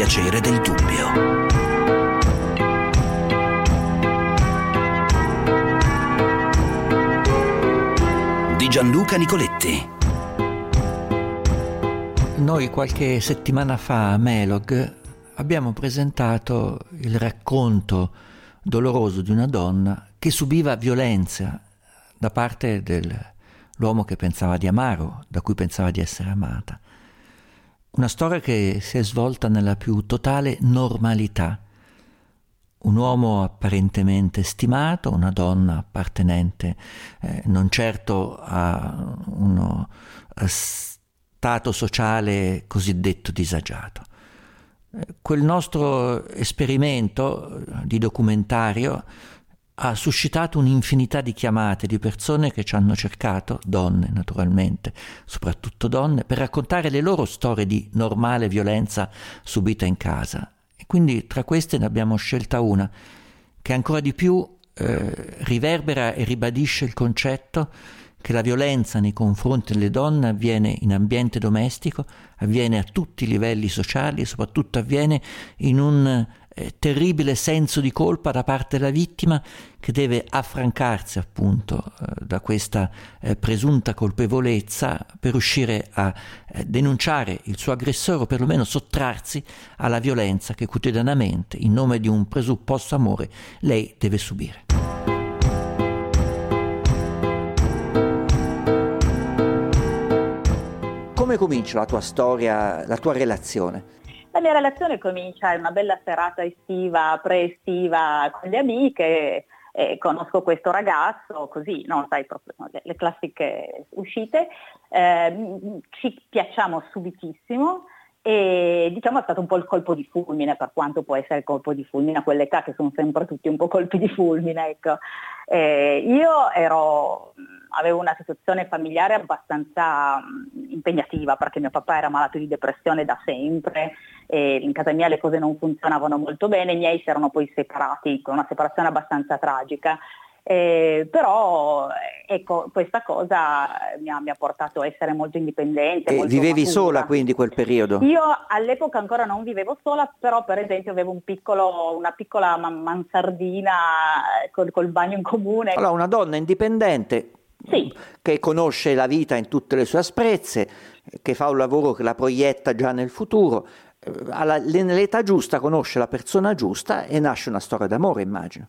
piacere del dubbio. Di Gianluca Nicoletti. Noi qualche settimana fa a Melog abbiamo presentato il racconto doloroso di una donna che subiva violenza da parte dell'uomo che pensava di amare da cui pensava di essere amata. Una storia che si è svolta nella più totale normalità. Un uomo apparentemente stimato, una donna appartenente eh, non certo a uno a stato sociale cosiddetto disagiato. Eh, quel nostro esperimento di documentario ha suscitato un'infinità di chiamate di persone che ci hanno cercato, donne naturalmente, soprattutto donne, per raccontare le loro storie di normale violenza subita in casa. E quindi tra queste ne abbiamo scelta una che ancora di più eh, riverbera e ribadisce il concetto che la violenza nei confronti delle donne avviene in ambiente domestico, avviene a tutti i livelli sociali e soprattutto avviene in un eh, terribile senso di colpa da parte della vittima che deve affrancarsi appunto eh, da questa eh, presunta colpevolezza per riuscire a denunciare il suo aggressore o perlomeno sottrarsi alla violenza che quotidianamente in nome di un presupposto amore lei deve subire. Come comincia la tua storia, la tua relazione? La mia relazione comincia in una bella serata estiva, pre-estiva con le amiche, eh, conosco questo ragazzo, così, no, sai, proprio le, le classiche uscite, eh, ci piacciamo subitissimo e diciamo è stato un po' il colpo di fulmine, per quanto può essere il colpo di fulmine a quell'età che sono sempre tutti un po' colpi di fulmine. Ecco. Eh, io ero avevo una situazione familiare abbastanza impegnativa perché mio papà era malato di depressione da sempre e in casa mia le cose non funzionavano molto bene, i miei si erano poi separati con una separazione abbastanza tragica. Eh, però ecco, questa cosa mi ha, mi ha, portato a essere molto indipendente. Molto vivevi matura. sola quindi quel periodo? Io all'epoca ancora non vivevo sola, però per esempio avevo un piccolo, una piccola mansardina col, col bagno in comune. Allora una donna indipendente sì. che conosce la vita in tutte le sue asprezze, che fa un lavoro che la proietta già nel futuro, eh, alla, nell'età giusta conosce la persona giusta e nasce una storia d'amore, immagino.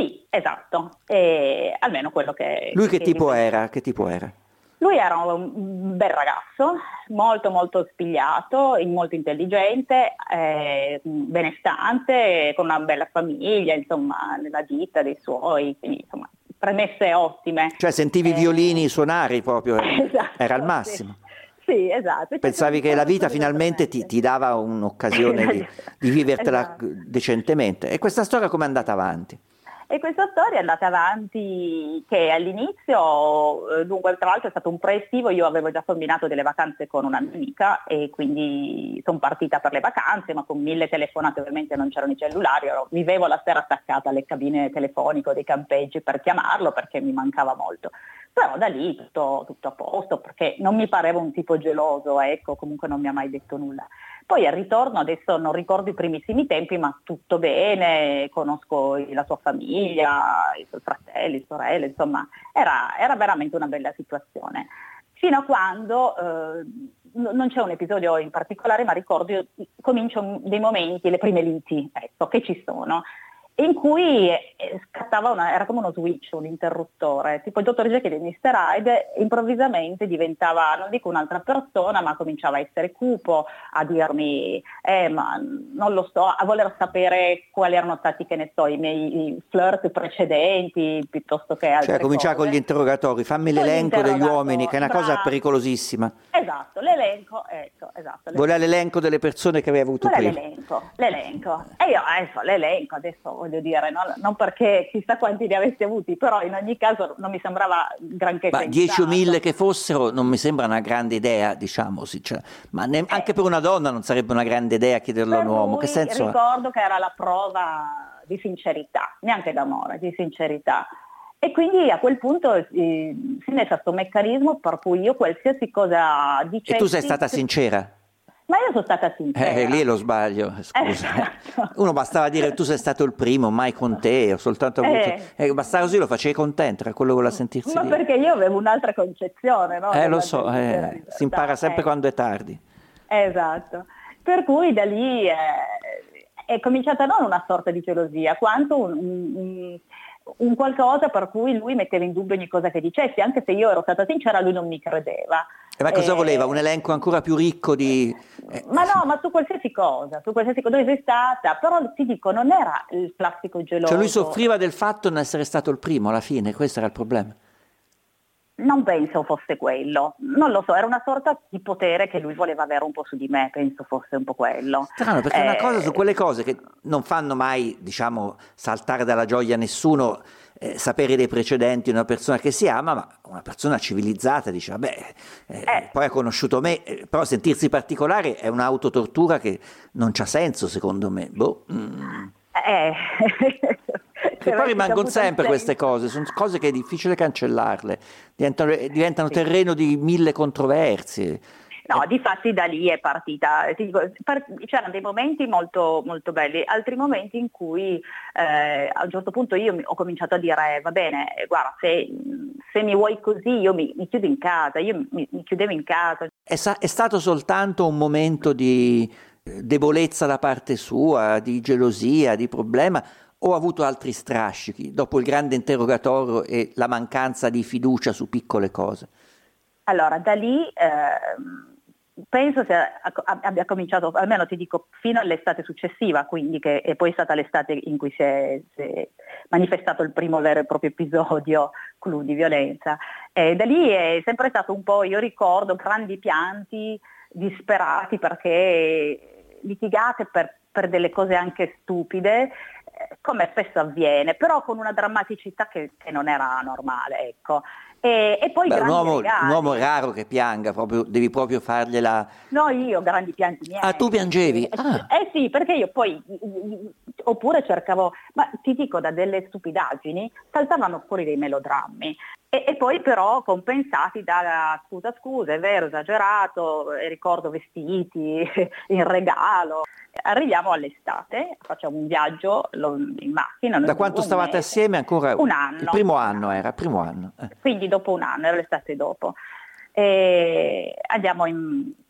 Sì, esatto, e almeno quello che... Lui che, che tipo era? che tipo era? Lui era un bel ragazzo, molto molto spigliato, molto intelligente, eh, benestante, con una bella famiglia, insomma, nella vita dei suoi, quindi insomma premesse ottime. Cioè sentivi i violini suonare proprio, esatto, era al massimo. Sì. sì esatto. Pensavi che la vita finalmente ti, ti, dava un'occasione di, di vivertela esatto. decentemente. E questa storia come è andata avanti? E questa storia è andata avanti che all'inizio, eh, dunque tra l'altro è stato un pre-estivo, io avevo già combinato delle vacanze con un'amica e quindi sono partita per le vacanze, ma con mille telefonate ovviamente non c'erano i cellulari, vivevo la sera attaccata alle cabine telefoniche dei campeggi per chiamarlo perché mi mancava molto. Però da lì tutto, tutto a posto perché non mi pareva un tipo geloso, ecco, comunque non mi ha mai detto nulla. Poi al ritorno, adesso non ricordo i primissimi tempi, ma tutto bene, conosco la sua famiglia, i suoi fratelli, sorelle, insomma, era, era veramente una bella situazione. Fino a quando eh, non c'è un episodio in particolare, ma ricordo, io comincio dei momenti, le prime liti, ecco, che ci sono in cui eh, scattava una, era come uno switch, un interruttore, tipo il dottor Jekyll e Mr. Hyde improvvisamente diventava, non dico un'altra persona, ma cominciava a essere cupo, a dirmi, eh ma non lo so, a voler sapere quali erano stati, che ne so, i miei flirt precedenti, piuttosto che altre Cioè cominciava con gli interrogatori, fammi con l'elenco degli uomini, che è una bravo. cosa pericolosissima. Esatto, l'elenco, ecco, esatto. Voleva l'elenco delle persone che aveva avuto Voleva prima. l'elenco, l'elenco. E io adesso l'elenco, adesso voglio dire, no? non perché chissà quanti ne avessi avuti, però in ogni caso non mi sembrava granché Ma 10 o 1000 che fossero non mi sembra una grande idea, diciamo, sì, cioè, ma ne- eh, anche per una donna non sarebbe una grande idea chiederlo a un uomo. Che senso ricordo ha? che era la prova di sincerità, neanche d'amore, di sincerità. E quindi a quel punto eh, si innesca questo meccanismo per cui io qualsiasi cosa dicessi... E tu sei stata sincera? Ma io sono stata sincera. Eh, lì è lo sbaglio, scusa. Esatto. Uno bastava dire tu sei stato il primo, mai con te, ho soltanto avuto... Eh. Eh, bastava così, lo facevi contento, era quello che voleva sentirsi Ma dire. perché io avevo un'altra concezione, no? Eh, lo so, eh, si impara sempre quando è tardi. Esatto. Per cui da lì eh, è cominciata non una sorta di gelosia, quanto un, un, un, qualcosa per cui lui metteva in dubbio ogni cosa che dicessi, anche se io ero stata sincera, lui non mi credeva. E ma cosa eh, voleva? Un elenco ancora più ricco di... Eh, ma no, ma su qualsiasi cosa, su qualsiasi cosa, dove sei stata, però ti dico, non era il classico geloso. Cioè lui soffriva del fatto di non essere stato il primo alla fine, questo era il problema. Non penso fosse quello, non lo so, era una sorta di potere che lui voleva avere un po' su di me, penso fosse un po' quello. Strano, perché eh, una cosa su quelle cose che non fanno mai, diciamo, saltare dalla gioia nessuno, eh, sapere dei precedenti di una persona che si ama, ma una persona civilizzata dice, vabbè, eh, eh. poi ha conosciuto me, eh, però sentirsi particolare è un'autotortura che non c'ha senso secondo me. Boh. Mm. Eh. E poi rimangono sempre queste cose, sono cose che è difficile cancellarle, diventano, diventano sì. terreno di mille controversie. No, di fatti da lì è partita. c'erano dei momenti molto, molto, belli, altri momenti in cui eh, a un certo punto io ho cominciato a dire va bene, guarda, se, se mi vuoi così io mi, mi chiudo in casa, io mi, mi chiudevo in casa. È, sa- è, stato soltanto un momento di debolezza da parte sua, di gelosia, di problema, o ha avuto altri strascichi dopo il grande interrogatorio e la mancanza di fiducia su piccole cose? Allora, da lì eh, penso che abbia cominciato, almeno ti dico, fino all'estate successiva, quindi che è poi stata l'estate in cui si è, si è manifestato il primo vero e proprio episodio clou di violenza. E da lì è sempre stato un po', io ricordo, grandi pianti disperati perché litigate per, per delle cose anche stupide come spesso avviene, però con una drammaticità che, che non era normale. Ecco. E, e, poi Beh, un, uomo, un, uomo, raro che pianga, proprio, devi proprio fargliela... No, io grandi pianti miei. Ah, tu piangevi? Eh, ah. eh sì, perché io poi, oppure cercavo, ma ti dico da delle stupidaggini, saltavano fuori dei melodrammi. E, e, poi però compensati da scusa scusa, è vero, esagerato, ricordo vestiti in regalo. Arriviamo all'estate, facciamo un viaggio in macchina. Da quanto stavate mese. assieme ancora? Un anno. Il primo anno era, primo anno. Eh. Quindi dopo un anno, era l'estate dopo. E andiamo in,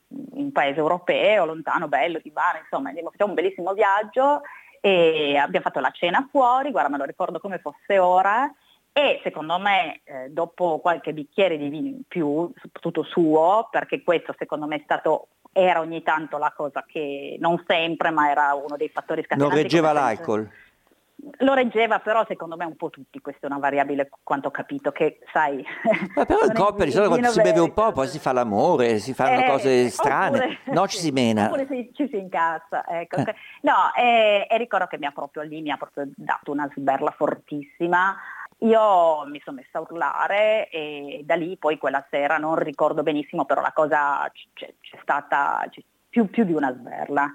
in un paese europeo, lontano, bello, di bar, insomma, andiamo, facciamo un bellissimo viaggio e abbiamo fatto la cena fuori, guarda me lo ricordo come fosse ora, e secondo me eh, dopo qualche bicchiere di vino in più, soprattutto suo, perché questo secondo me è stato era ogni tanto la cosa che non sempre, ma era uno dei fattori scatenanti. Non reggeva l'alcol? Lo reggeva, però secondo me un po' tutti, questa è una variabile quanto ho capito, che sai... Ma però in coppia di solito quando si beve un po' poi si fa l'amore, si fanno eh, cose strane, oppure, no ci si mena. Oppure si, ci si incazza, ecco. Eh. No, e, e ricordo che mi ha proprio lì, mi ha proprio dato una sberla fortissima, io mi sono messa a urlare e da lì poi quella sera, non ricordo benissimo, però la cosa c'è, c'è stata c'è più, più, di una sberla.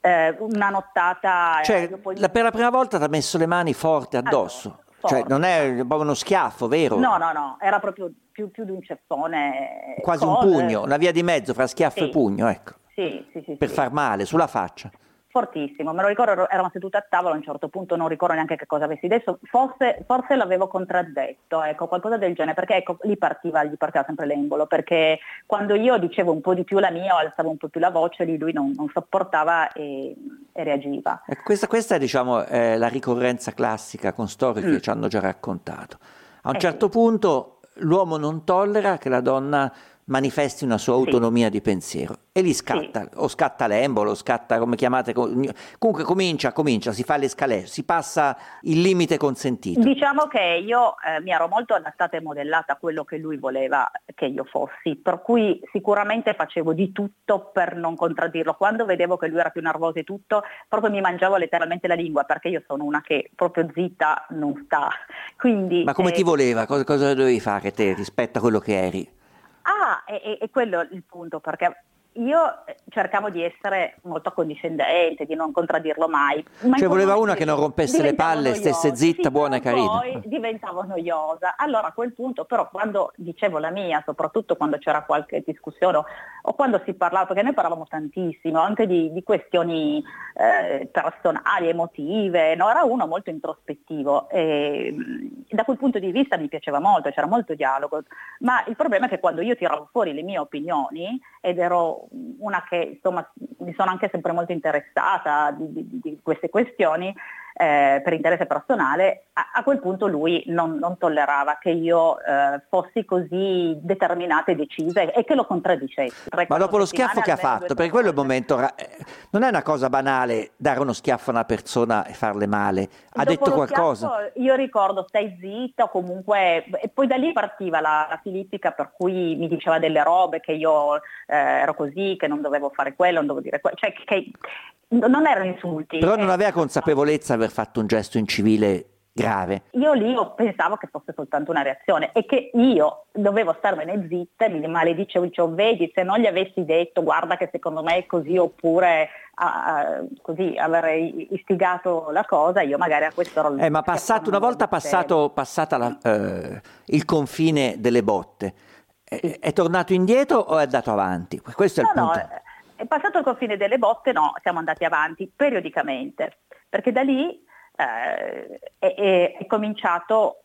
Eh, una nottata... Eh, cioè, poi... la, per la prima volta ti ha messo le mani forte addosso. Allora, forte. Cioè, non è proprio uno schiaffo, vero? No, no, no, era proprio più, più di un ceffone. Quasi un pugno, una via di mezzo fra schiaffo sì. e pugno, ecco. Sì, sì, sì. Per sì. far male, sulla faccia fortissimo, me lo ricordo, eravamo seduti a tavola, a un certo punto non ricordo neanche che cosa avessi detto, forse, forse l'avevo contraddetto, ecco, qualcosa del genere, perché ecco, lì partiva, gli partiva sempre l'embolo, perché quando io dicevo un po' di più la mia alzavo un po' più la voce, lì lui non, non sopportava e, e reagiva. Ecco, questa, questa, è diciamo, eh, la ricorrenza classica con storie mm. che ci hanno già raccontato. A un eh certo sì. punto l'uomo non tollera che la donna manifesti una sua autonomia sì. di pensiero e lì scatta, sì. o scatta l'embolo, scatta come chiamate, comunque comincia, comincia, si fa l'escalation, si passa il limite consentito. Diciamo che io eh, mi ero molto adattata e modellata a quello che lui voleva che io fossi, per cui sicuramente facevo di tutto per non contraddirlo. Quando vedevo che lui era più nervoso e tutto, proprio mi mangiavo letteralmente la lingua, perché io sono una che proprio zitta non sta. Quindi, Ma come eh, ti voleva? Cosa, cosa dovevi fare te rispetto a quello che eri? Ah, è, è quello il punto, perché io eh, cercavo di essere molto accondiscendente, di non contraddirlo mai. Ma cioè voleva una che non rompesse le palle, noiosa. stesse zitta, sì, buona e carina. Poi diventavo noiosa. Allora a quel punto però quando dicevo la mia, soprattutto quando c'era qualche discussione o quando si parlava, perché noi parlavamo tantissimo anche di, di questioni eh, personali, emotive, no? era uno molto introspettivo e da quel punto di vista mi piaceva molto, c'era molto dialogo, ma il problema è che quando io tiravo fuori le mie opinioni ed ero una che insomma mi sono anche sempre molto interessata di, di, di queste questioni, eh, per interesse personale, a, a, quel punto lui non, non tollerava che io eh, fossi così determinata e decisa e, che lo contraddicessi. Ma dopo lo schiaffo che ha fatto, perché quello è il momento, eh, non è una cosa banale dare uno schiaffo a una persona e farle male, ha dopo detto qualcosa? Schiaffo, io ricordo stai zitta o comunque, e poi da lì partiva la, la filippica per cui mi diceva delle robe che io eh, ero così, che non dovevo fare quello, non dovevo dire quello, cioè che, non erano insulti. Però non aveva consapevolezza di aver fatto un gesto incivile grave. Io lì pensavo che fosse soltanto una reazione e che io dovevo starmene zitta e mi maledicevo, dicevo, vedi, se non gli avessi detto guarda che secondo me è così oppure a, così avrei istigato la cosa, io magari a questo ero eh, ma passato, una volta passato, passata la, eh, il confine delle botte, è, è, tornato indietro o è andato avanti? Questo è il no, punto. No, è passato il confine delle botte, no, siamo andati avanti periodicamente, perché da lì eh, è, è, cominciato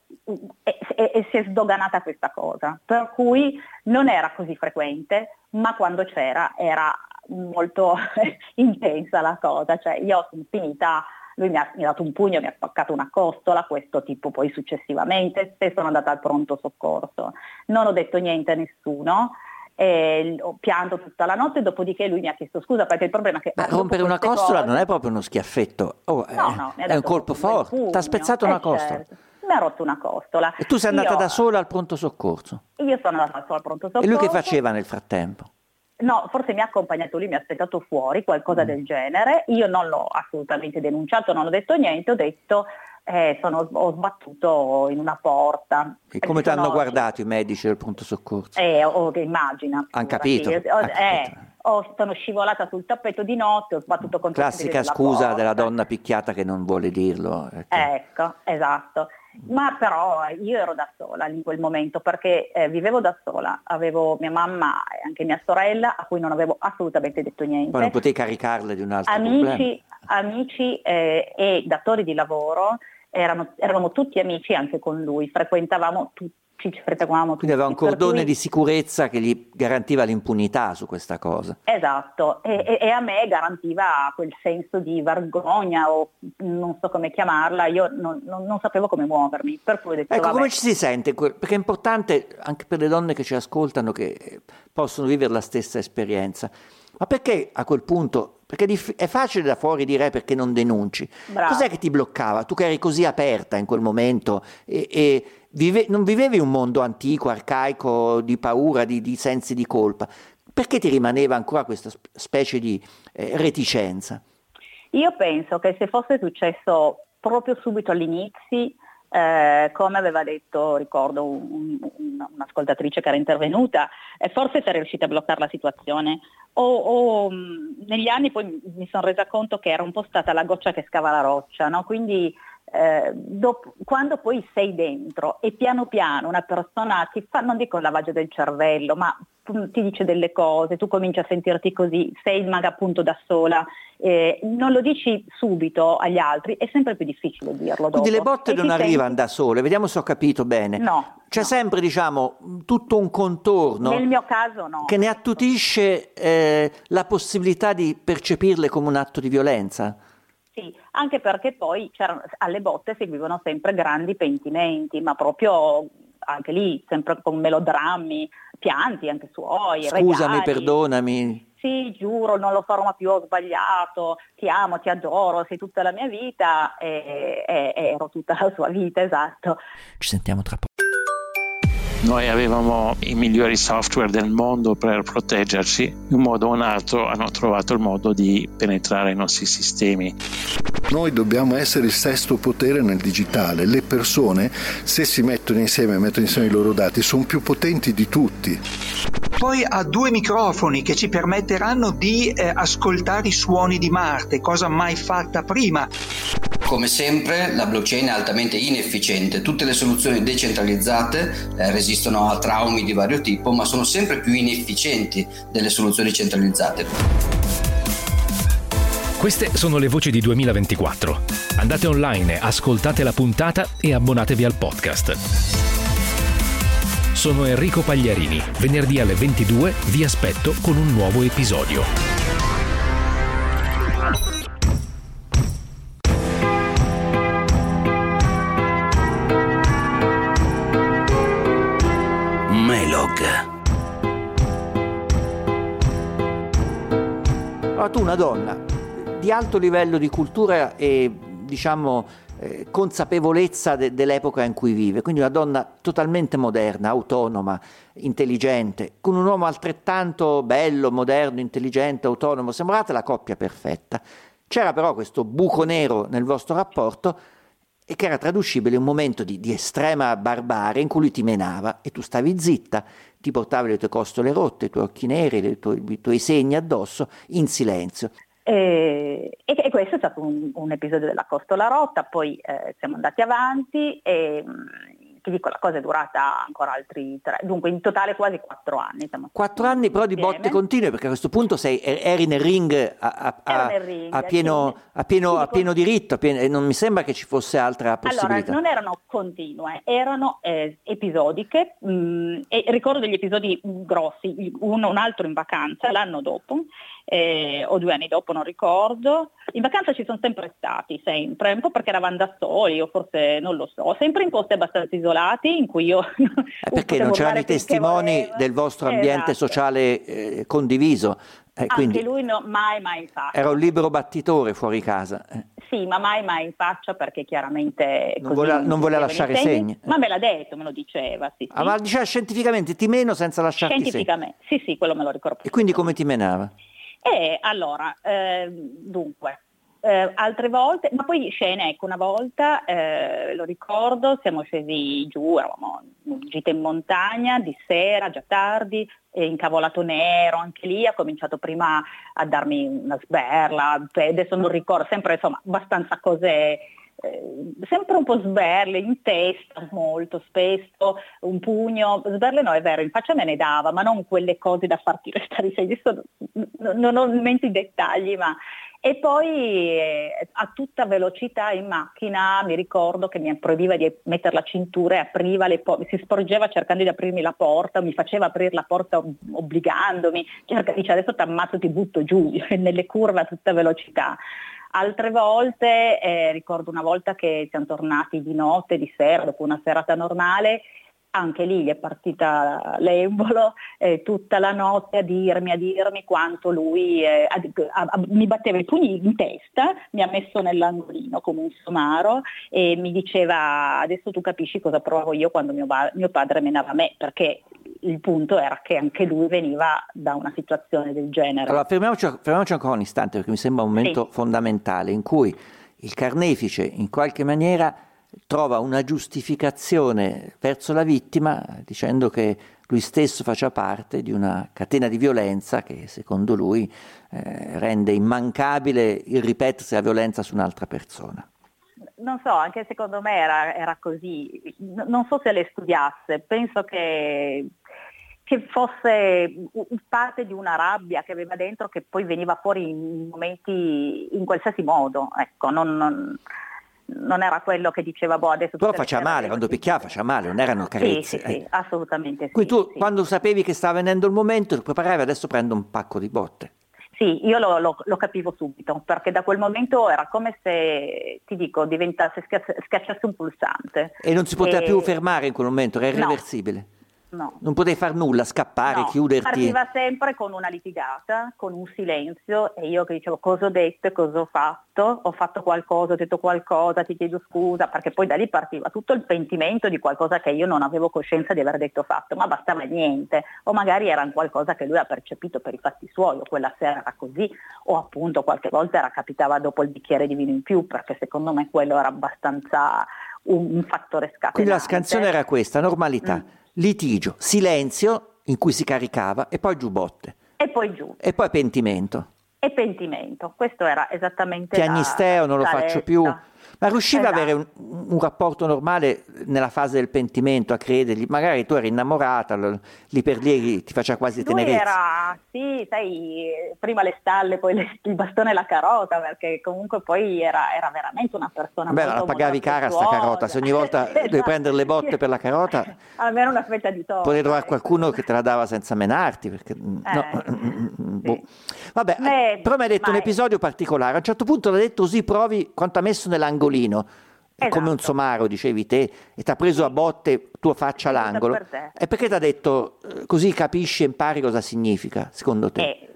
e, e, si è sdoganata questa cosa, per cui non era così frequente, ma quando c'era era molto intensa la cosa, cioè io sono finita lui mi ha, mi ha, dato un pugno, mi ha spaccato una costola, questo tipo poi successivamente, e sono andata al pronto soccorso. Non ho detto niente a nessuno, eh, ho pianto tutta la notte, dopodiché lui mi ha chiesto scusa perché il problema è che... Ma rompere una costola cose... non è proprio uno schiaffetto, oh, no, no, è un colpo forte, ti ha spezzato una eh, costola. Certo. Mi ha rotto una costola. E tu sei andata Io... da sola al pronto soccorso? Io sono andata da sola al pronto soccorso. E lui che faceva nel frattempo? No, forse mi ha accompagnato lui, mi ha aspettato fuori, qualcosa mm. del genere. Io non l'ho assolutamente denunciato, non ho detto niente, ho detto eh, sono, ho sbattuto in una porta. E come ti hanno guardato i medici del pronto soccorso? Eh, oh, immagina. Hanno capito. Sì. Ho, eh, ho, sono scivolata sul tappeto di notte, ho sbattuto contro Classica scusa porta. della donna picchiata che non vuole dirlo. Ecco, ecco esatto. Ma però io ero da sola in quel momento perché eh, vivevo da sola, avevo mia mamma e anche mia sorella a cui non avevo assolutamente detto niente. Poi non potevi caricarle di un altro amici, problema. Amici eh, e datori di lavoro erano, eravamo tutti amici anche con lui, frequentavamo tutti ci frequentavamo Quindi aveva un cordone cui... di sicurezza che gli garantiva l'impunità su questa cosa. Esatto, e, e, a me garantiva quel senso di vergogna o non so come chiamarla, io non, non, non sapevo come muovermi. Per cui detto, ecco, vabbè. come ci si sente? Perché è importante anche per le donne che ci ascoltano che possono vivere la stessa esperienza. Ma perché a quel punto perché è facile da fuori dire perché non denunci. Bravo. Cos'è che ti bloccava? Tu che eri così aperta in quel momento e, e vive, non vivevi un mondo antico, arcaico, di paura, di, di, sensi di colpa. Perché ti rimaneva ancora questa specie di eh, reticenza? Io penso che se fosse successo proprio subito all'inizio, eh, come aveva detto, ricordo, un, un, un'ascoltatrice che era intervenuta, eh, forse sarei riuscita a bloccare la situazione. O, o negli anni poi mi sono resa conto che era un po' stata la goccia che scava la roccia, no? quindi eh, dopo, quando poi sei dentro e piano piano una persona ti fa, non dico il lavaggio del cervello, ma ti dice delle cose, tu cominci a sentirti così, sei magari appunto da sola, eh, non lo dici subito agli altri, è sempre più difficile dirlo dopo. Quindi le botte e non arrivano senti... da sole, vediamo se ho capito bene. No. C'è no. sempre, diciamo, tutto un contorno. Nel mio caso no. Che ne attutisce eh, la possibilità di percepirle come un atto di violenza. Sì, anche perché poi alle botte seguivano sempre grandi pentimenti, ma proprio anche lì, sempre con melodrammi, pianti anche suoi. Scusami, regali. perdonami. Sì, giuro, non lo farò mai più, ho sbagliato, ti amo, ti adoro, sei tutta la mia vita e, e, e ero tutta la sua vita, esatto. Ci sentiamo tra poco. Noi avevamo i migliori software del mondo per proteggerci, in un modo o un altro hanno trovato il modo di penetrare i nostri sistemi. Noi dobbiamo essere il sesto potere nel digitale. Le persone, se si mettono insieme e mettono insieme i loro dati, sono più potenti di tutti. Poi ha due microfoni che ci permetteranno di eh, ascoltare i suoni di Marte, cosa mai fatta prima. Come sempre la blockchain è altamente inefficiente, tutte le soluzioni decentralizzate eh, resistono a traumi di vario tipo, ma sono sempre più inefficienti delle soluzioni centralizzate. Queste sono le voci di 2024. Andate online, ascoltate la puntata e abbonatevi al podcast. Sono Enrico Pagliarini. Venerdì alle 22 vi aspetto con un nuovo episodio. Tu una donna di alto livello di cultura e diciamo eh, consapevolezza de- dell'epoca in cui vive, quindi una donna totalmente moderna, autonoma, intelligente, con un uomo altrettanto bello, moderno, intelligente, autonomo, sembrate la coppia perfetta. C'era però questo buco nero nel vostro rapporto e che era traducibile in un momento di, di estrema barbarie in cui lui ti menava e tu stavi zitta, ti portavi le tue costole rotte, i tuoi occhi neri, tue, i tuoi segni addosso, in silenzio. E, e, questo è stato un, un episodio della Costola Rotta, poi eh, siamo andati avanti e ti dico la cosa è durata ancora altri tre, dunque in totale quasi quattro anni. Quattro anni però di botte continue perché a questo punto sei, eri nel ring a, a, a, nel ring, a pieno, pieno, a pieno diritto e non mi sembra che ci fosse altra possibilità. Allora, non erano continue, erano eh, episodiche mh, mm, e ricordo degli episodi grossi, uno, un altro in vacanza l'anno dopo eh, o due anni dopo, non ricordo. In vacanza ci sono sempre stati, sempre, un po' perché eravamo da soli o forse non lo so, sempre in posti abbastanza isolati in cui io... Eh perché non c'erano i testimoni del vostro ambiente esatto. sociale eh, condiviso. Eh, Anche lui no, mai mai in faccia. Era un libero battitore fuori casa. Eh. Sì, ma mai mai in faccia perché chiaramente... Non voleva, non voleva lasciare segni. Ma me l'ha detto, me lo diceva. Sì, ah, ma diceva scientificamente ti meno senza lasciarti segni. Scientificamente, sì sì, quello me lo ricordo. E quindi come ti menava? E allora, eh, dunque, eh, altre volte, ma poi scene, ecco, una volta, eh, lo ricordo, siamo scesi giù, eravamo in gita in montagna, di sera, già tardi, incavolato nero, anche lì ha cominciato prima a darmi una sberla, cioè, adesso non ricordo, sempre insomma abbastanza cose eh, sempre un po' sberle in testa molto spesso, un pugno, sberle no è vero, in faccia me ne dava, ma non quelle cose da farti restare sei, adesso non ho in mente i dettagli, ma e poi eh, a tutta velocità in macchina mi ricordo che mi proibiva di mettere la cintura e apriva le po- si sporgeva cercando di aprirmi la porta, mi faceva aprire la porta obbligandomi, cerca, dice adesso ti ammazzo, ti butto giù nelle curve a tutta velocità. Altre volte, eh, ricordo una volta che siamo tornati di notte, di sera, dopo una serata normale, anche lì gli è partita l'embolo eh, tutta la notte a dirmi, a dirmi quanto lui eh, a, a, mi batteva i pugni in testa, mi ha messo nell'angolino come un somaro e mi diceva adesso tu capisci cosa provo io quando mio, mio padre menava me, perché il punto era che anche lui veniva da una situazione del genere. Allora fermiamoci, fermiamoci ancora un istante perché mi sembra un momento sì. fondamentale in cui il carnefice in qualche maniera trova una giustificazione verso la vittima dicendo che lui stesso faccia parte di una catena di violenza che secondo lui eh, rende immancabile il ripetersi la violenza su un'altra persona. Non so, anche secondo me era, era così. non so se le studiasse, penso che che fosse parte di una rabbia che aveva dentro che poi veniva fuori in momenti in qualsiasi modo. Ecco, non, non, non era quello che diceva boh adesso però faceva male quando picchiava faceva male non erano carezze sì, sì, eh. sì assolutamente quindi tu sì. quando sapevi che stava venendo il momento ti preparavi adesso prendo un pacco di botte sì, io lo, lo, lo, capivo subito, perché da quel momento era come se, ti dico, diventasse, schiacciasse un pulsante. E non si poteva e... più fermare in quel momento, era irreversibile. No. No. Non potevi fare nulla, scappare, no, chiuderti. Partiva sempre con una litigata, con un silenzio e io che dicevo cosa ho detto e cosa ho fatto, ho fatto qualcosa, ho detto qualcosa, ti chiedo scusa, perché poi da lì partiva tutto il pentimento di qualcosa che io non avevo coscienza di aver detto fatto, ma bastava niente, o magari era qualcosa che lui ha percepito per i fatti suoi, o quella sera era così, o appunto qualche volta era capitava dopo il bicchiere di vino in più, perché secondo me quello era abbastanza un, un fattore scatenante. Quindi la scansione era questa, normalità. Mm litigio, silenzio in cui si caricava e poi giù botte. E poi giù. E poi pentimento. E pentimento. Questo era esattamente Piagnisteo, non lo faccio più. Ma riuscivi esatto. ad avere un, un, rapporto normale nella fase del pentimento, a credergli? Magari tu eri innamorata, lì per lì ti faceva quasi Lui tenerezza. era, sì, sai, prima le stalle, poi le, il bastone e la carota, perché comunque poi era, era veramente una persona Beh, la pagavi cara sta carota, se ogni volta devi Esatto. prendere le botte per la carota, Almeno una fetta di torta. potevi trovare ecco. qualcuno che te la dava senza menarti. Perché, no. Eh, boh. Vabbè, Beh, però mi hai detto un ma- episodio particolare. A un certo punto l'ha detto così provi quanto ha messo nell'angolino. È come un Esatto. somaro, dicevi te, e ti ha preso a botte tua faccia all'angolo. per. E perché ti ha detto eh, così capisci e impari cosa significa, secondo te? Eh,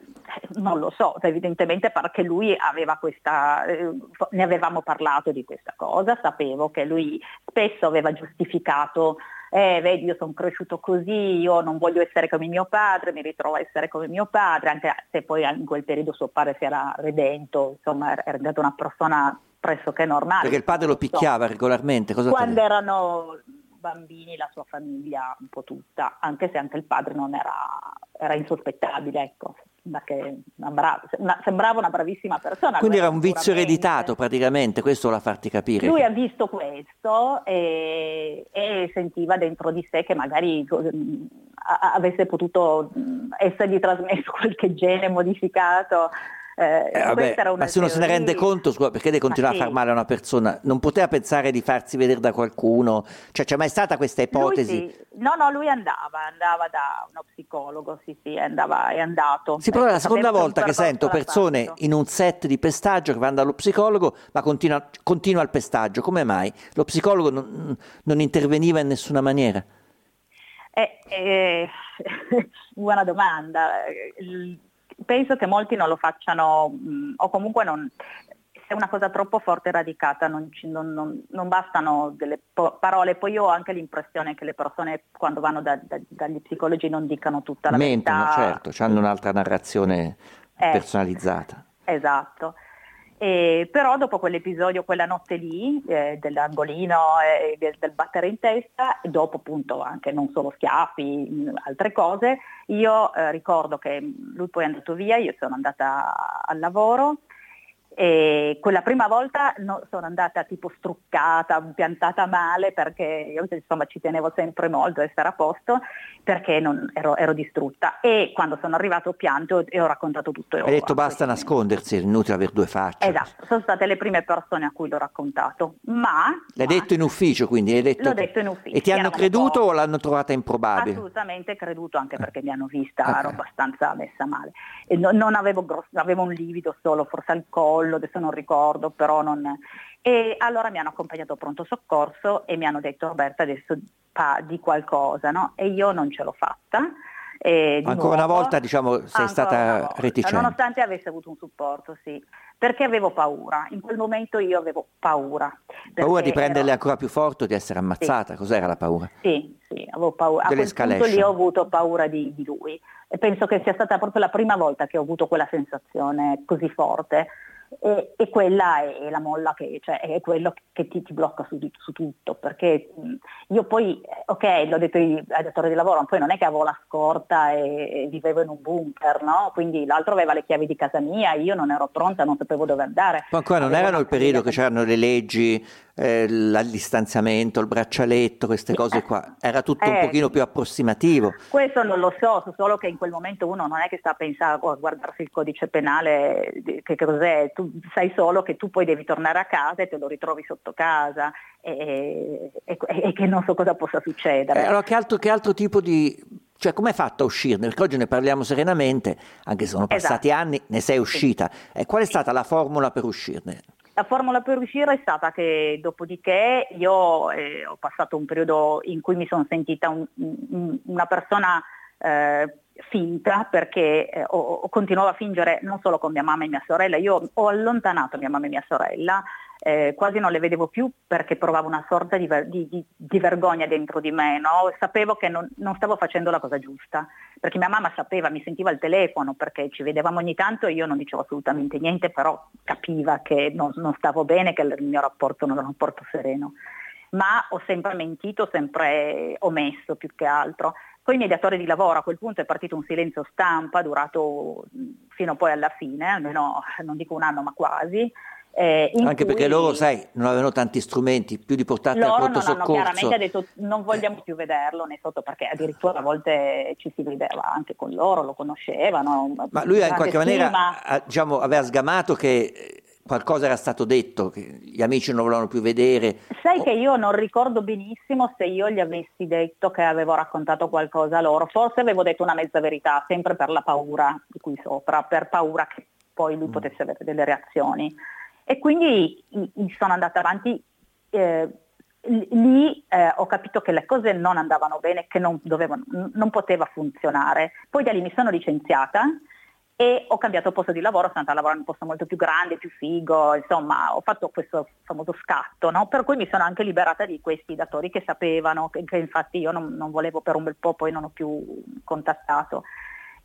non lo so, evidentemente perché lui aveva questa, eh, ne avevamo parlato di questa cosa, sapevo che lui spesso aveva giustificato, eh, vedi io sono cresciuto così, io non voglio essere come mio padre, mi ritrovo a essere come mio padre, anche se poi in quel periodo suo padre si era redento, insomma era diventato una persona pressoché normale. Perché il padre lo Non so. picchiava regolarmente. Cosa Quando erano bambini la sua famiglia un po' tutta, anche se anche il padre non era, era insospettabile, ecco, perché una bra- una- sembrava una bravissima persona. Quindi era un vizio ereditato praticamente, questo vuole farti capire. Lui ha visto questo e, e sentiva dentro di sé che magari a- avesse potuto essergli trasmesso qualche gene modificato. Eh, Eh, vabbè, ma se uno se ne teoria. rende conto, scusa, perché deve continuare sì. a far male a una persona? Non poteva pensare di farsi vedere da qualcuno? Cioè, c'è mai stata questa ipotesi? Sì. No, no, lui andava, andava da uno psicologo, sì, sì, andava, è andato. Sì, però è la seconda volta che sento persone fatto. in un set di pestaggio che vanno dallo psicologo, ma continua, continua il pestaggio. Come mai? Lo psicologo non, non interveniva in nessuna maniera? Eh, eh, buona domanda. Il- Penso che molti non lo facciano, mh, o comunque non, se è una cosa troppo forte e radicata non, ci- non- non- non bastano delle po- parole. Poi io ho anche l'impressione che le persone quando vanno da- da- dagli psicologi non dicano tutta la Mentono, verità. certo, hanno un'altra narrazione Eh. personalizzata. Esatto. E però dopo quell'episodio, quella notte lì, eh, dell'angolino e del, del battere in testa, dopo appunto anche non solo schiaffi, mh, altre cose, io eh, ricordo che lui poi è andato via, io sono andata al lavoro e quella prima volta no- sono andata tipo struccata, piantata male perché io insomma ci tenevo sempre molto a essere a posto perché non- ero, ero distrutta e quando sono arrivato ho pianto e ho raccontato tutto. Hai detto basta nascondersi, è inutile avere due facce. Esatto, sono state le prime persone a cui l'ho raccontato, ma... L'hai ma- detto in ufficio, quindi detto L'ho detto in ufficio, E ti hanno creduto o l'hanno trovata improbabile? Assolutamente creduto anche perché mi hanno vista, Ok. ero abbastanza messa male. E no- non avevo, grosso, avevo un livido solo, forse al collo, adesso non ricordo, però non... E allora mi hanno accompagnato a pronto soccorso e mi hanno detto Roberta adesso pa- di qualcosa, no? E io non ce l'ho fatta. E Ancora una nuovo- volta, diciamo, sei stata una reticente. Nonostante avesse avuto un supporto, sì, perché avevo paura. In quel momento io avevo paura. Paura di prenderle ero- ancora più forte o di essere ammazzata? Cos'era la paura? Sì, sì, avevo paura. A quel punto lì ho avuto paura di, di lui e penso che sia stata proprio la prima volta che ho avuto quella sensazione così forte. E, e quella è la molla che cioè, è quello che ti, ti blocca su, su tutto perché io poi eh, ok l'ho detto ai datori di lavoro ma poi non è che avevo la scorta e, e vivevo in un bunker no? Quindi l'altro aveva le chiavi di casa mia io non ero pronta non sapevo dove andare. Poi ancora non Avevo erano il periodo che c'erano le leggi, eh, il distanziamento, il braccialetto, queste cose qua. Era tutto un Eh. pochino più approssimativo. Questo non lo so, so solo che in quel momento uno non è che sta a pensare o a guardarsi il codice penale, che cos'è, tu sai solo che tu poi devi tornare a casa e te lo ritrovi sotto casa e, e- e che non so cosa possa succedere. Eh, allora che altro, che altro tipo di... Cioè, come hai fatto a uscirne? Perché oggi ne parliamo serenamente, anche se sono passati Esatto. anni, ne sei uscita. E qual è stata la formula per uscirne? La formula per uscire è stata che dopodiché io eh, ho passato un periodo in cui mi sono sentita un- un- una persona eh, finta perché eh, ho, continuavo a fingere non solo con mia mamma e mia sorella, io ho allontanato mia mamma e mia sorella, eh, quasi non le vedevo più perché provavo una sorta di, di- di- di vergogna dentro di me, no? sapevo che non, non stavo facendo la cosa giusta, perché mia mamma sapeva, mi sentiva al telefono perché ci vedevamo ogni tanto e io non dicevo assolutamente niente, però capiva che non, non stavo bene, che il mio rapporto non era un rapporto sereno. Ma ho sempre mentito, sempre omesso più che altro. con i mediatori di lavoro a quel punto è partito un silenzio stampa durato fino poi alla fine, almeno non dico un anno ma quasi, eh, Anche perché loro, sai, non avevano tanti strumenti, più di portarti al pronto soccorso. Loro chiaramente detto non vogliamo più vederlo né sotto, perché addirittura a volte ci si vedeva anche con loro, lo conoscevano. Ma lui in qualche maniera diciamo, aveva sgamato che qualcosa era stato detto, che gli amici non volevano più vedere. Sai che io non ricordo benissimo se io gli avessi detto che avevo raccontato qualcosa a loro, forse avevo detto una mezza verità, sempre per la paura di qui sopra, per paura che poi lui mm. potesse avere delle reazioni. E quindi sono andata avanti. Eh, lì eh, ho capito che le cose non andavano bene, che non, dovevano, non poteva funzionare. Poi da lì mi sono licenziata e ho cambiato posto di lavoro, sono andata a lavorare in un posto molto più grande, più figo, insomma ho fatto questo famoso scatto, no? per cui mi sono anche liberata di questi datori che sapevano, che, che infatti io non, non, volevo per un bel po', poi non ho più contattato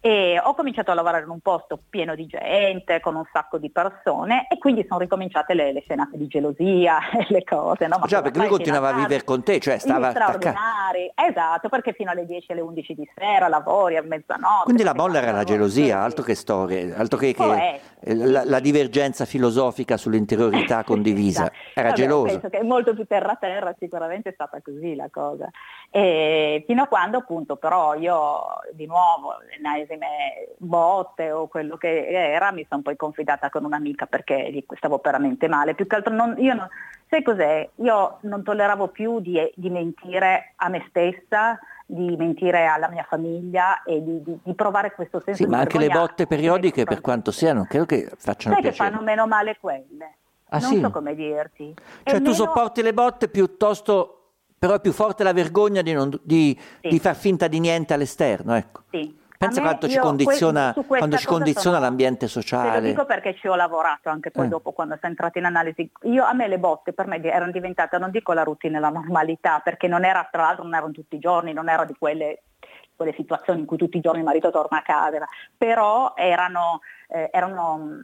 e ho cominciato a lavorare in un posto pieno di gente, con un sacco di persone e quindi sono ricominciate le, le scenate di gelosia e le cose. No? Ma Già, perché lui continuava a vivere con te, cioè stava straordinari, esatto, perché fino alle 10 alle 11 di sera lavori a mezzanotte. Quindi la molla era la gelosia, altro che storie, altro che, che la, la, divergenza filosofica sull'interiorità condivisa, era Vabbè, geloso. Penso che molto più terra terra, sicuramente è stata così la cosa. E fino a quando appunto però io di nuovo, l'ennesime botte o quello che era, mi sono poi confidata con un'amica perché stavo veramente male. Più che altro non, io non, sai cos'è? Io non tolleravo più di, di mentire a me stessa, di mentire alla mia famiglia e di, di, di provare questo senso sì, ma anche le botte periodiche per quanto siano credo che facciano sai piacere. che fanno meno male quelle ah, non sì? so come dirti cioè tu meno... sopporti le botte piuttosto però è più forte la vergogna di, non, di, sì. di far finta di niente all'esterno ecco. sì Pensa quanto ci condiziona, que- quando ci condiziona sono, l'ambiente sociale. Te lo dico perché ci ho lavorato anche poi eh. dopo quando sono entrata in analisi. Io, a me le botte per me erano diventate, non dico la routine, la normalità, perché non era, tra l'altro non erano tutti i giorni, non era di quelle, quelle situazioni in cui tutti i giorni il marito torna a casa, però erano, eh, erano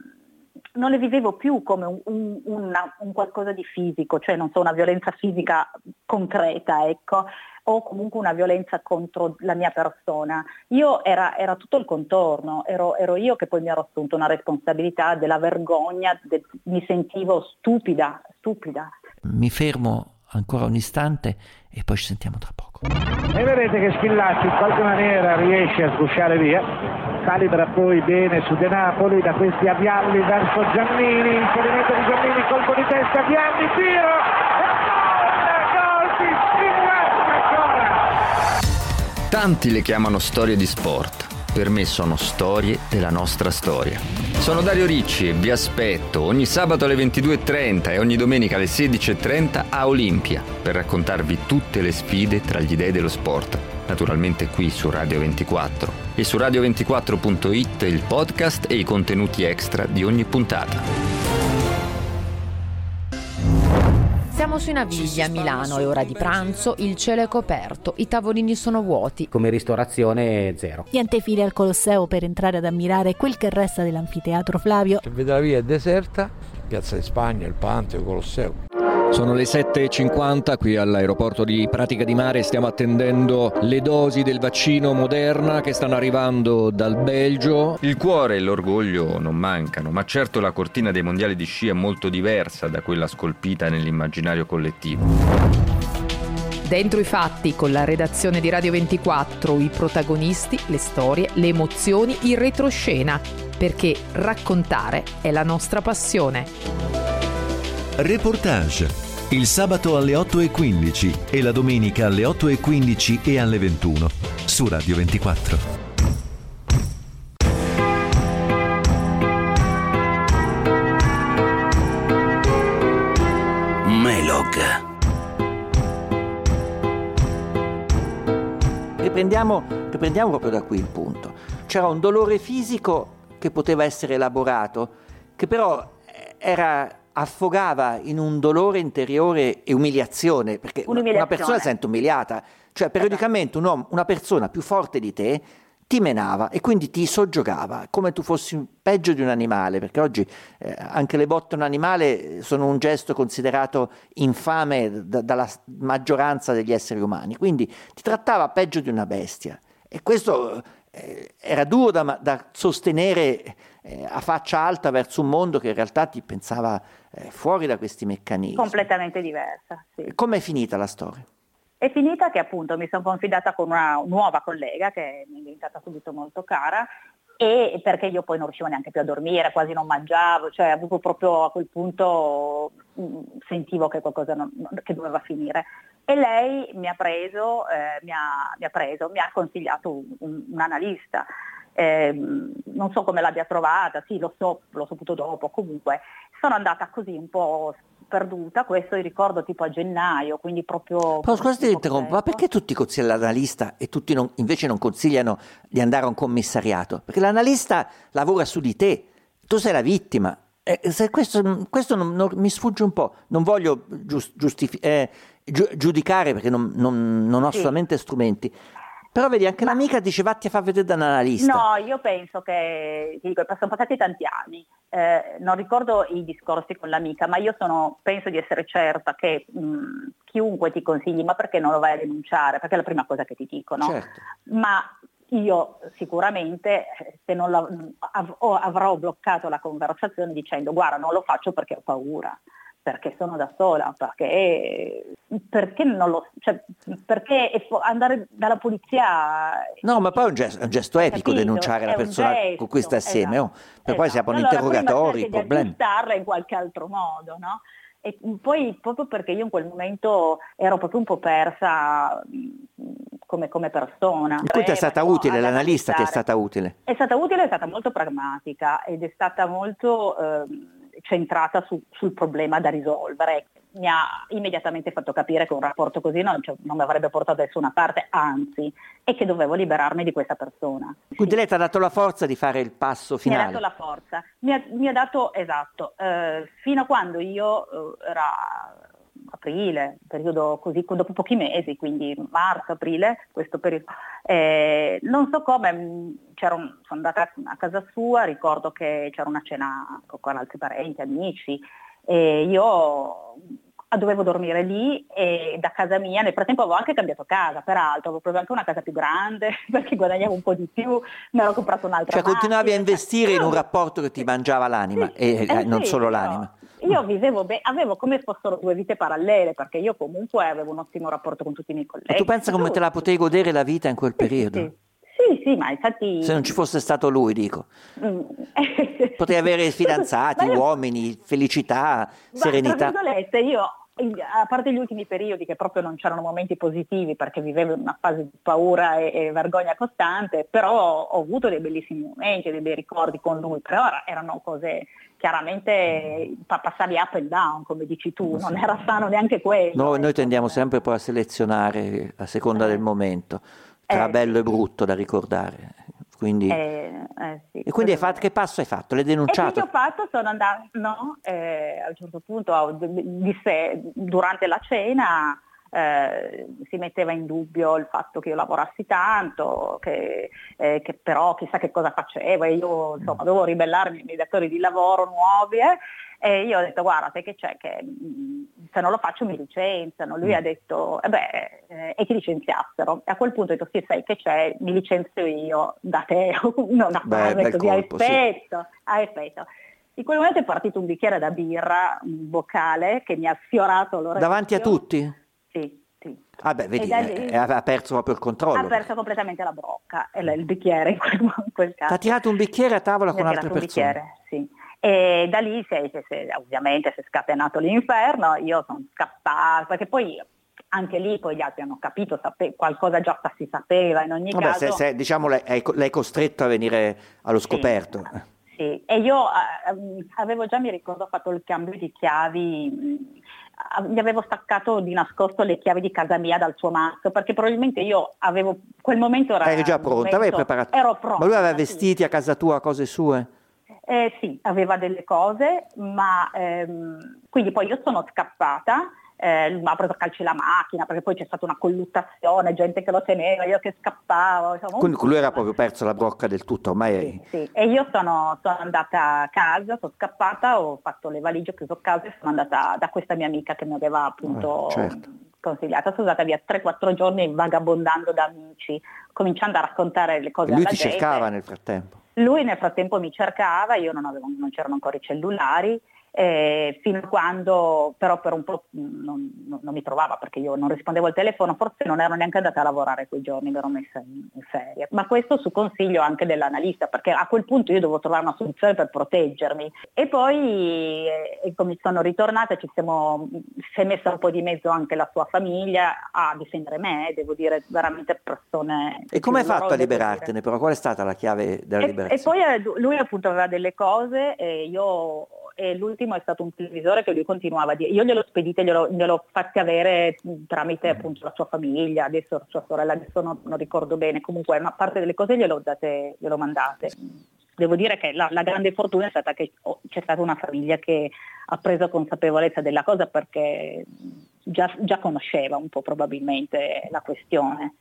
non le vivevo più come un, un, una, un, qualcosa di fisico, cioè non so, una violenza fisica concreta, ecco, o comunque una violenza contro la mia persona. Io era, era tutto il contorno, ero, ero, io che poi mi ero assunto una responsabilità della vergogna, de, mi sentivo stupida, stupida. Mi fermo ancora un istante e poi ci sentiamo tra poco. E vedete che Schillacci in qualche maniera riesce a sgusciare via, calibra poi bene su De Napoli, da questi avvialli verso Giannini, inserimento di Giannini, colpo di testa, Vialli, tiro! Tanti le chiamano storie di sport. Per me sono storie della nostra storia. Sono Dario Ricci e vi aspetto ogni sabato alle 22.30 e ogni domenica alle 16.30 a Olimpia per raccontarvi tutte le sfide tra gli dei dello sport. Naturalmente qui su Radio 24 e su radio24.it il podcast e i contenuti extra di ogni puntata. Siamo sui Navigli a Milano, è ora di pranzo, il cielo è coperto, i tavolini sono vuoti. Come ristorazione zero. Niente file al Colosseo per entrare ad ammirare quel che resta dell'anfiteatro Flavio. Se vede la via è deserta, Piazza di Spagna, il Panteo, Colosseo. Sono le 7.50 qui all'aeroporto di Pratica di Mare, stiamo attendendo le dosi del vaccino Moderna che stanno arrivando dal Belgio. Il cuore e l'orgoglio non mancano, ma certo la cortina dei mondiali di sci è molto diversa da quella scolpita nell'immaginario collettivo. Dentro i fatti, con la redazione di Radio 24, i protagonisti, le storie, le emozioni, il retroscena, perché raccontare è la nostra passione. Reportage. Il sabato alle 8.15 e la domenica alle 8.15 e alle 21 su Radio 24. Melog. Riprendiamo, riprendiamo proprio da qui il punto. C'era un dolore fisico che poteva essere elaborato, che però era affogava in un dolore interiore e umiliazione, perché una persona si sente umiliata, cioè periodicamente un uomo, una persona più forte di te ti menava e quindi ti soggiogava come tu fossi peggio di un animale, perché oggi eh, anche le botte a un animale sono un gesto considerato infame da, dalla maggioranza degli esseri umani, quindi ti trattava peggio di una bestia. E questo eh, era duro da, da sostenere eh, a faccia alta verso un mondo che in realtà ti pensava eh, fuori da questi meccanismi. Completamente diversa. Sì. Com'è finita la storia? È finita che appunto mi sono confidata con una nuova collega che mi è diventata subito molto cara e perché io poi non riuscivo neanche più a dormire, quasi non mangiavo, cioè avevo proprio a quel punto mh, sentivo che qualcosa non, che doveva finire. E lei mi ha preso, eh, mi, ha, mi, ha, preso, mi ha consigliato un, un analista. Eh, non so come l'abbia trovata, sì lo so, l'ho saputo dopo, comunque sono andata così un po' perduta, questo ricordo tipo a gennaio, quindi proprio... Però scusa ti interrompo, ma perché tutti consigliano l'analista e tutti non, invece non consigliano di andare a un commissariato? Perché l'analista lavora su di te, tu sei la vittima. Eh, questo, questo non, non, mi sfugge un po', non voglio giust, giustifi- eh, giudicare perché non, non ho sì. assolutamente strumenti, però vedi, anche Ma... l'amica dice vatti a far vedere da un analista. No, io penso che, ti dico, sono passati tanti anni, eh, non ricordo i discorsi con l'amica, ma io sono, penso di essere certa che mh, chiunque ti consigli, ma perché non lo vai a denunciare? Perché è la prima cosa che ti dicono. Certo. Ma io sicuramente se non av- avrò bloccato la conversazione dicendo guarda non lo faccio perché ho paura perché sono da sola, perché, perché non lo cioè, perché andare dalla polizia No, ma poi è un gesto, un gesto epico capito? denunciare la persona gesto, con cui sta assieme, esatto, oh. per esatto. poi si aprono allora, interrogatori, problemi. Di in qualche altro modo, no? E poi proprio perché io in quel momento ero proprio un po' persa come, come persona. In cui ti è stata utile, l'analista ti è stata utile? È stata utile, è stata molto pragmatica ed è stata molto... Eh, centrata su, sul problema da risolvere. Mi ha immediatamente fatto capire che un rapporto così non, cioè, non mi avrebbe portato da nessuna parte, anzi, e che dovevo liberarmi di questa persona. Quindi sì. lei ti ha dato la forza di fare il passo finale? Mi ha dato la forza, mi ha, mi ha dato, esatto, eh, fino a quando io eh, era aprile, periodo così, dopo pochi mesi, quindi marzo, aprile, questo periodo. Eh, non so come, mm, un, sono andata a casa sua, ricordo che c'era una cena con altri parenti, amici, e io dovevo dormire lì e da casa mia, nel frattempo avevo anche cambiato casa, peraltro, avevo proprio anche una casa più grande perché guadagnavo un po' di più, mi ero comprato un'altra Cioè continuavi a investire in un rapporto che ti mangiava l'anima sì, e eh, non sì, solo l'anima. Io vivevo be- avevo come fossero due vite parallele, perché io comunque avevo un ottimo rapporto con tutti i miei colleghi. E tu pensa come te la potevi godere la vita in quel periodo? Sì, sì, sì, ma infatti... Se non ci fosse stato lui, dico. Mm. Potevi avere fidanzati, uomini, felicità, ma, serenità. Tra virgolette, io a parte gli ultimi periodi che proprio non c'erano momenti positivi perché vivevo in una fase di paura e, e, vergogna costante, però ho avuto dei bellissimi momenti, dei bei ricordi con lui, però erano cose chiaramente passavi up and down come dici tu, non era sano neanche quello. No, noi tendiamo sempre poi a selezionare a seconda eh. del momento, tra eh. bello e brutto da ricordare. Quindi, eh, eh, sì, e quindi fatto, che passo hai fatto? L'hai denunciato? E che ho fatto? Sono andata, no, eh, a un certo punto disse, durante la cena eh, si metteva in dubbio il fatto che io lavorassi tanto, che, eh, che però chissà che cosa facevo e io insomma dovevo ribellarmi ai miei datori di lavoro nuovi eh, e io ho detto guarda sai che c'è che mm, se non lo faccio mi licenziano. Lui mm. ha detto eh beh eh, e ti licenziassero. E a quel punto ho detto sì sai che c'è, mi licenzio io da te, non a fare così a effetto, sì. a effetto. In quel momento è partito un bicchiere da birra, un boccale che mi ha sfiorato l'orecchio. Davanti a tutti? Sì, sì. Ah beh, vedi, lì, eh, ha perso proprio il controllo. Ha perso completamente la brocca, il bicchiere in quel, in quel caso. Ti ha tirato un bicchiere a tavola con altre persone? Bicchiere, sì. E da lì è, si è, ovviamente si è scatenato l'inferno, io sono scappata, perché poi anche lì poi gli altri hanno capito, sape- qualcosa già si sapeva in ogni Vabbè, caso. Se, se, diciamo l'hai, l'hai, costretto a venire allo scoperto. Sì, sì. e io eh, avevo già, mi ricordo, fatto il cambio di chiavi gli avevo staccato di nascosto le chiavi di casa mia dal suo mazzo perché probabilmente io avevo quel momento era eri già pronta, avevi preparato ero pronta ma lui aveva vestiti sì. a casa tua cose sue? Eh, sì, aveva delle cose ma ehm, quindi poi io sono scappata eh, mi ha preso a calci la macchina perché poi c'è stata una colluttazione, gente che lo teneva, io che scappavo. Insomma, Quindi lui era proprio perso la brocca del tutto, ormai... Sì, sì. e io sono, sono, andata a casa, sono scappata, ho fatto le valigie, ho chiuso casa e sono andata da questa mia amica che mi aveva appunto... Eh, certo. sconsigliata, sono stata via 3-4 giorni vagabondando da amici, cominciando a raccontare le cose e lui ti gente. cercava nel frattempo. Lui nel frattempo mi cercava, io non, avevo, non c'erano ancora i cellulari, eh, fino a quando però per un po' non, non, mi trovava perché io non rispondevo al telefono, forse non ero neanche andata a lavorare quei giorni, mi ero messa in, in ferie, ma questo su consiglio anche dell'analista perché a quel punto io dovevo trovare una soluzione per proteggermi e poi eh, come sono ritornata ci siamo, si è messa un po' di mezzo anche la sua famiglia a difendere me, devo dire veramente persone... E come hai fatto a liberartene però? Qual è stata la chiave della e, liberazione? E poi lui appunto aveva delle cose e io e l'ultimo è stato un televisore che lui continuava a dire, io glielo spedite, glielo, glielo fatti avere tramite appunto la sua famiglia, adesso sua sorella, adesso non, non ricordo bene, comunque una parte delle cose glielo, date, glielo mandate. Devo dire che la, la, grande fortuna è stata che c'è stata una famiglia che ha preso consapevolezza della cosa perché già, già conosceva un po' probabilmente la questione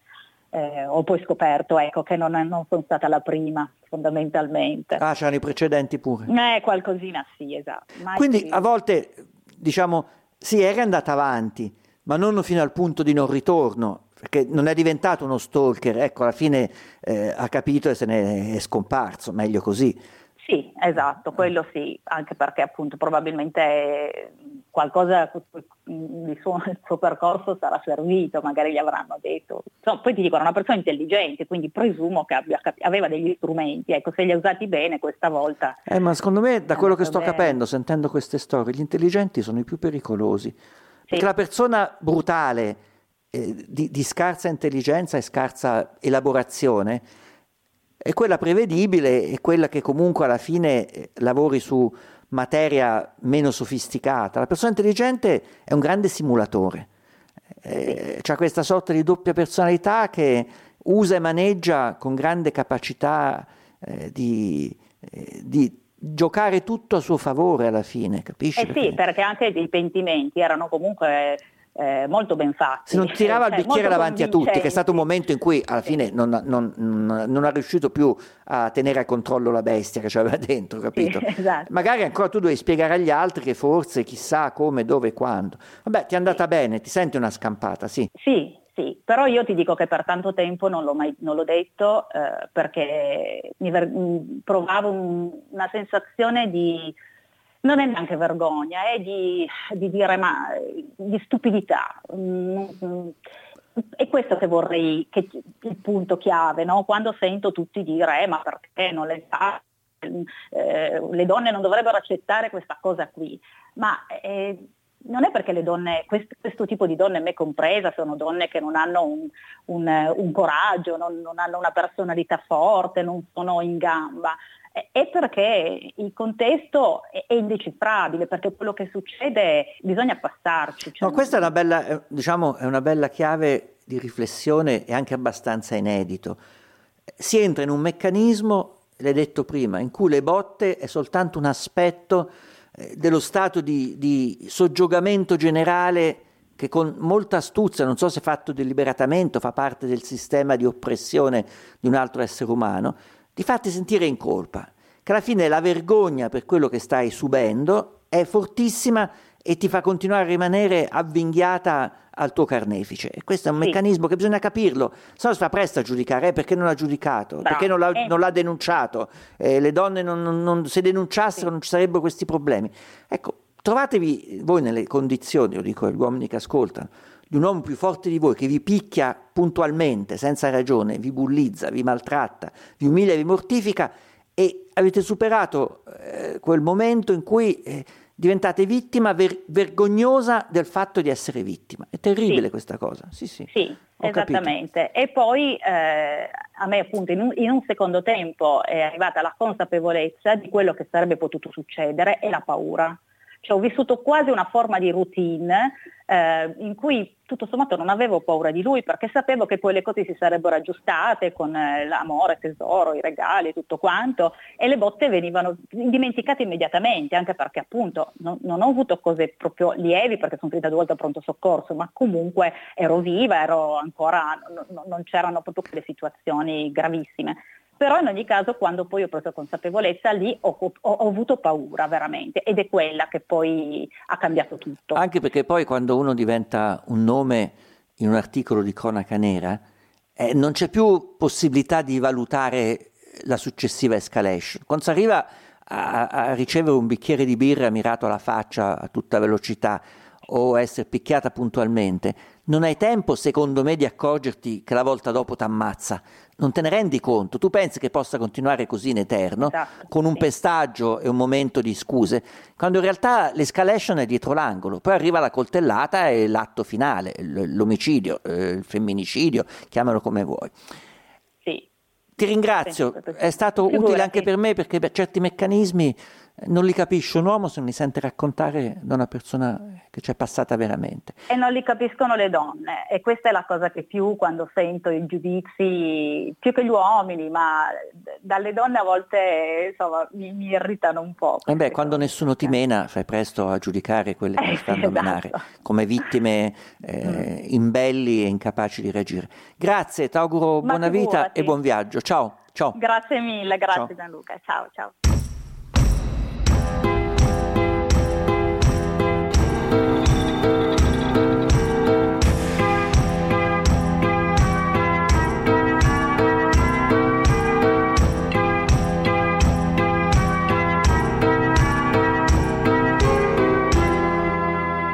eh, ho poi scoperto ecco, che non, non, sono stata la prima fondamentalmente. Ah, c'erano i precedenti pure. Eh, qualcosina sì, esatto. Mai Quindi a volte, diciamo, sì, era andata avanti, ma non fino al punto di non ritorno, perché non è diventato uno stalker, ecco, alla fine eh, ha capito e se ne è scomparso, meglio così. Sì, esatto, quello sì, anche perché appunto probabilmente qualcosa il suo, il suo, percorso sarà servito, magari gli avranno detto. Insomma, poi ti dico, era una persona intelligente, quindi presumo che abbia, aveva degli strumenti, ecco, se li ha usati bene questa volta. Eh, ma secondo me, da quello che sto bene. capendo, sentendo queste storie, gli intelligenti sono i più pericolosi. Perché sì. la persona brutale, eh, di, di scarsa intelligenza e scarsa elaborazione, è quella prevedibile e quella che comunque alla fine eh, lavori su materia meno sofisticata. La persona intelligente è un grande simulatore, eh, ha questa sorta di doppia personalità che usa e maneggia con grande capacità eh, di, eh, di, giocare tutto a suo favore alla fine, capisci? Eh sì, perché anche i pentimenti erano comunque eh, molto ben fatti. Se non tirava il cioè, bicchiere davanti a tutti, che è stato un momento in cui alla fine non, non, non, è riuscito più a tenere a controllo la bestia che c'aveva dentro, capito? Sì, esatto. Magari ancora tu devi spiegare agli altri che forse chissà come, dove e quando. Vabbè, ti è andata sì. bene, ti senti una scampata, sì? Sì, sì, però io ti dico che per tanto tempo non l'ho mai non l'ho detto eh, perché mi ver- provavo un, una sensazione di non è neanche vergogna, è di, di dire ma di stupidità. Mm, mm. È questo che vorrei, che il punto chiave, no? quando sento tutti dire eh, ma perché non le fa, eh, le donne non dovrebbero accettare questa cosa qui, ma eh, non è perché le donne, questo, questo, tipo di donne, me compresa, sono donne che non hanno un, un, un coraggio, non, non, hanno una personalità forte, non sono in gamba, è perché il contesto è indecifrabile, perché quello che succede bisogna passarci. Cioè no, questa è una, bella, diciamo, è una bella chiave di riflessione e anche abbastanza inedito. Si entra in un meccanismo, l'hai detto prima, in cui le botte è soltanto un aspetto eh, dello stato di, di soggiogamento generale che con molta astuzia, non so se fatto deliberatamente, fa parte del sistema di oppressione di un altro essere umano, di farti sentire in colpa, che alla fine la vergogna per quello che stai subendo è fortissima e ti fa continuare a rimanere avvinghiata al tuo carnefice. E questo è un sì. meccanismo che bisogna capirlo, se no si fa presto a giudicare, eh, perché non l'ha giudicato, Bravo. perché non l'ha, eh. non l'ha denunciato, eh, le donne non, non, non, se denunciassero sì. non ci sarebbero questi problemi. Ecco, trovatevi voi nelle condizioni, lo dico agli uomini che ascoltano, di un uomo più forte di voi che vi picchia puntualmente, senza ragione, vi bullizza, vi maltratta, vi umilia, vi mortifica e avete superato eh, quel momento in cui eh, diventate vittima ver- vergognosa del fatto di essere vittima. È terribile sì. questa cosa. Sì, sì. sì esattamente. Capito. E poi eh, a me appunto in un, in un secondo tempo è arrivata la consapevolezza di quello che sarebbe potuto succedere e la paura. Cioè, ho vissuto quasi una forma di routine eh, in cui tutto sommato non avevo paura di lui perché sapevo che poi le cose si sarebbero aggiustate con eh, l'amore, tesoro, i regali tutto quanto e le botte venivano dimenticate immediatamente anche perché appunto non, non ho avuto cose proprio lievi perché sono finita due volte a pronto soccorso ma comunque ero viva, ero ancora, no, non c'erano proprio quelle situazioni gravissime però in ogni caso quando poi ho preso consapevolezza lì ho, ho, ho, avuto paura veramente ed è quella che poi ha cambiato tutto. Anche perché poi quando uno diventa un nome in un articolo di cronaca nera eh, non c'è più possibilità di valutare la successiva escalation. Quando si arriva a, a ricevere un bicchiere di birra mirato alla faccia a tutta velocità o essere picchiata puntualmente, non hai tempo, secondo me, di accorgerti che la volta dopo ti ammazza. Non te ne rendi conto. Tu pensi che possa continuare così in eterno, esatto, con un sì. pestaggio e un momento di scuse, quando in realtà l'escalation è dietro l'angolo. Poi arriva la coltellata e l'atto finale, l'omicidio, eh, il femminicidio, chiamalo come vuoi. Sì. Ti ringrazio, è stato utile anche per me perché per certi meccanismi non li capisce un uomo se non li sente raccontare da una persona che ci è passata veramente. E non li capiscono le donne e questa è la cosa che più quando sento i giudizi, più che gli uomini, ma dalle donne a volte insomma, mi, mi irritano un po'. E beh, quando nessuno ti mena fai presto a giudicare quelle che eh, stanno esatto. menare come vittime eh, imbelli e incapaci di reagire. Grazie, ti auguro ma buona vita e buon viaggio. Ciao. Ciao. Grazie mille, grazie ciao. Gianluca. Ciao, ciao.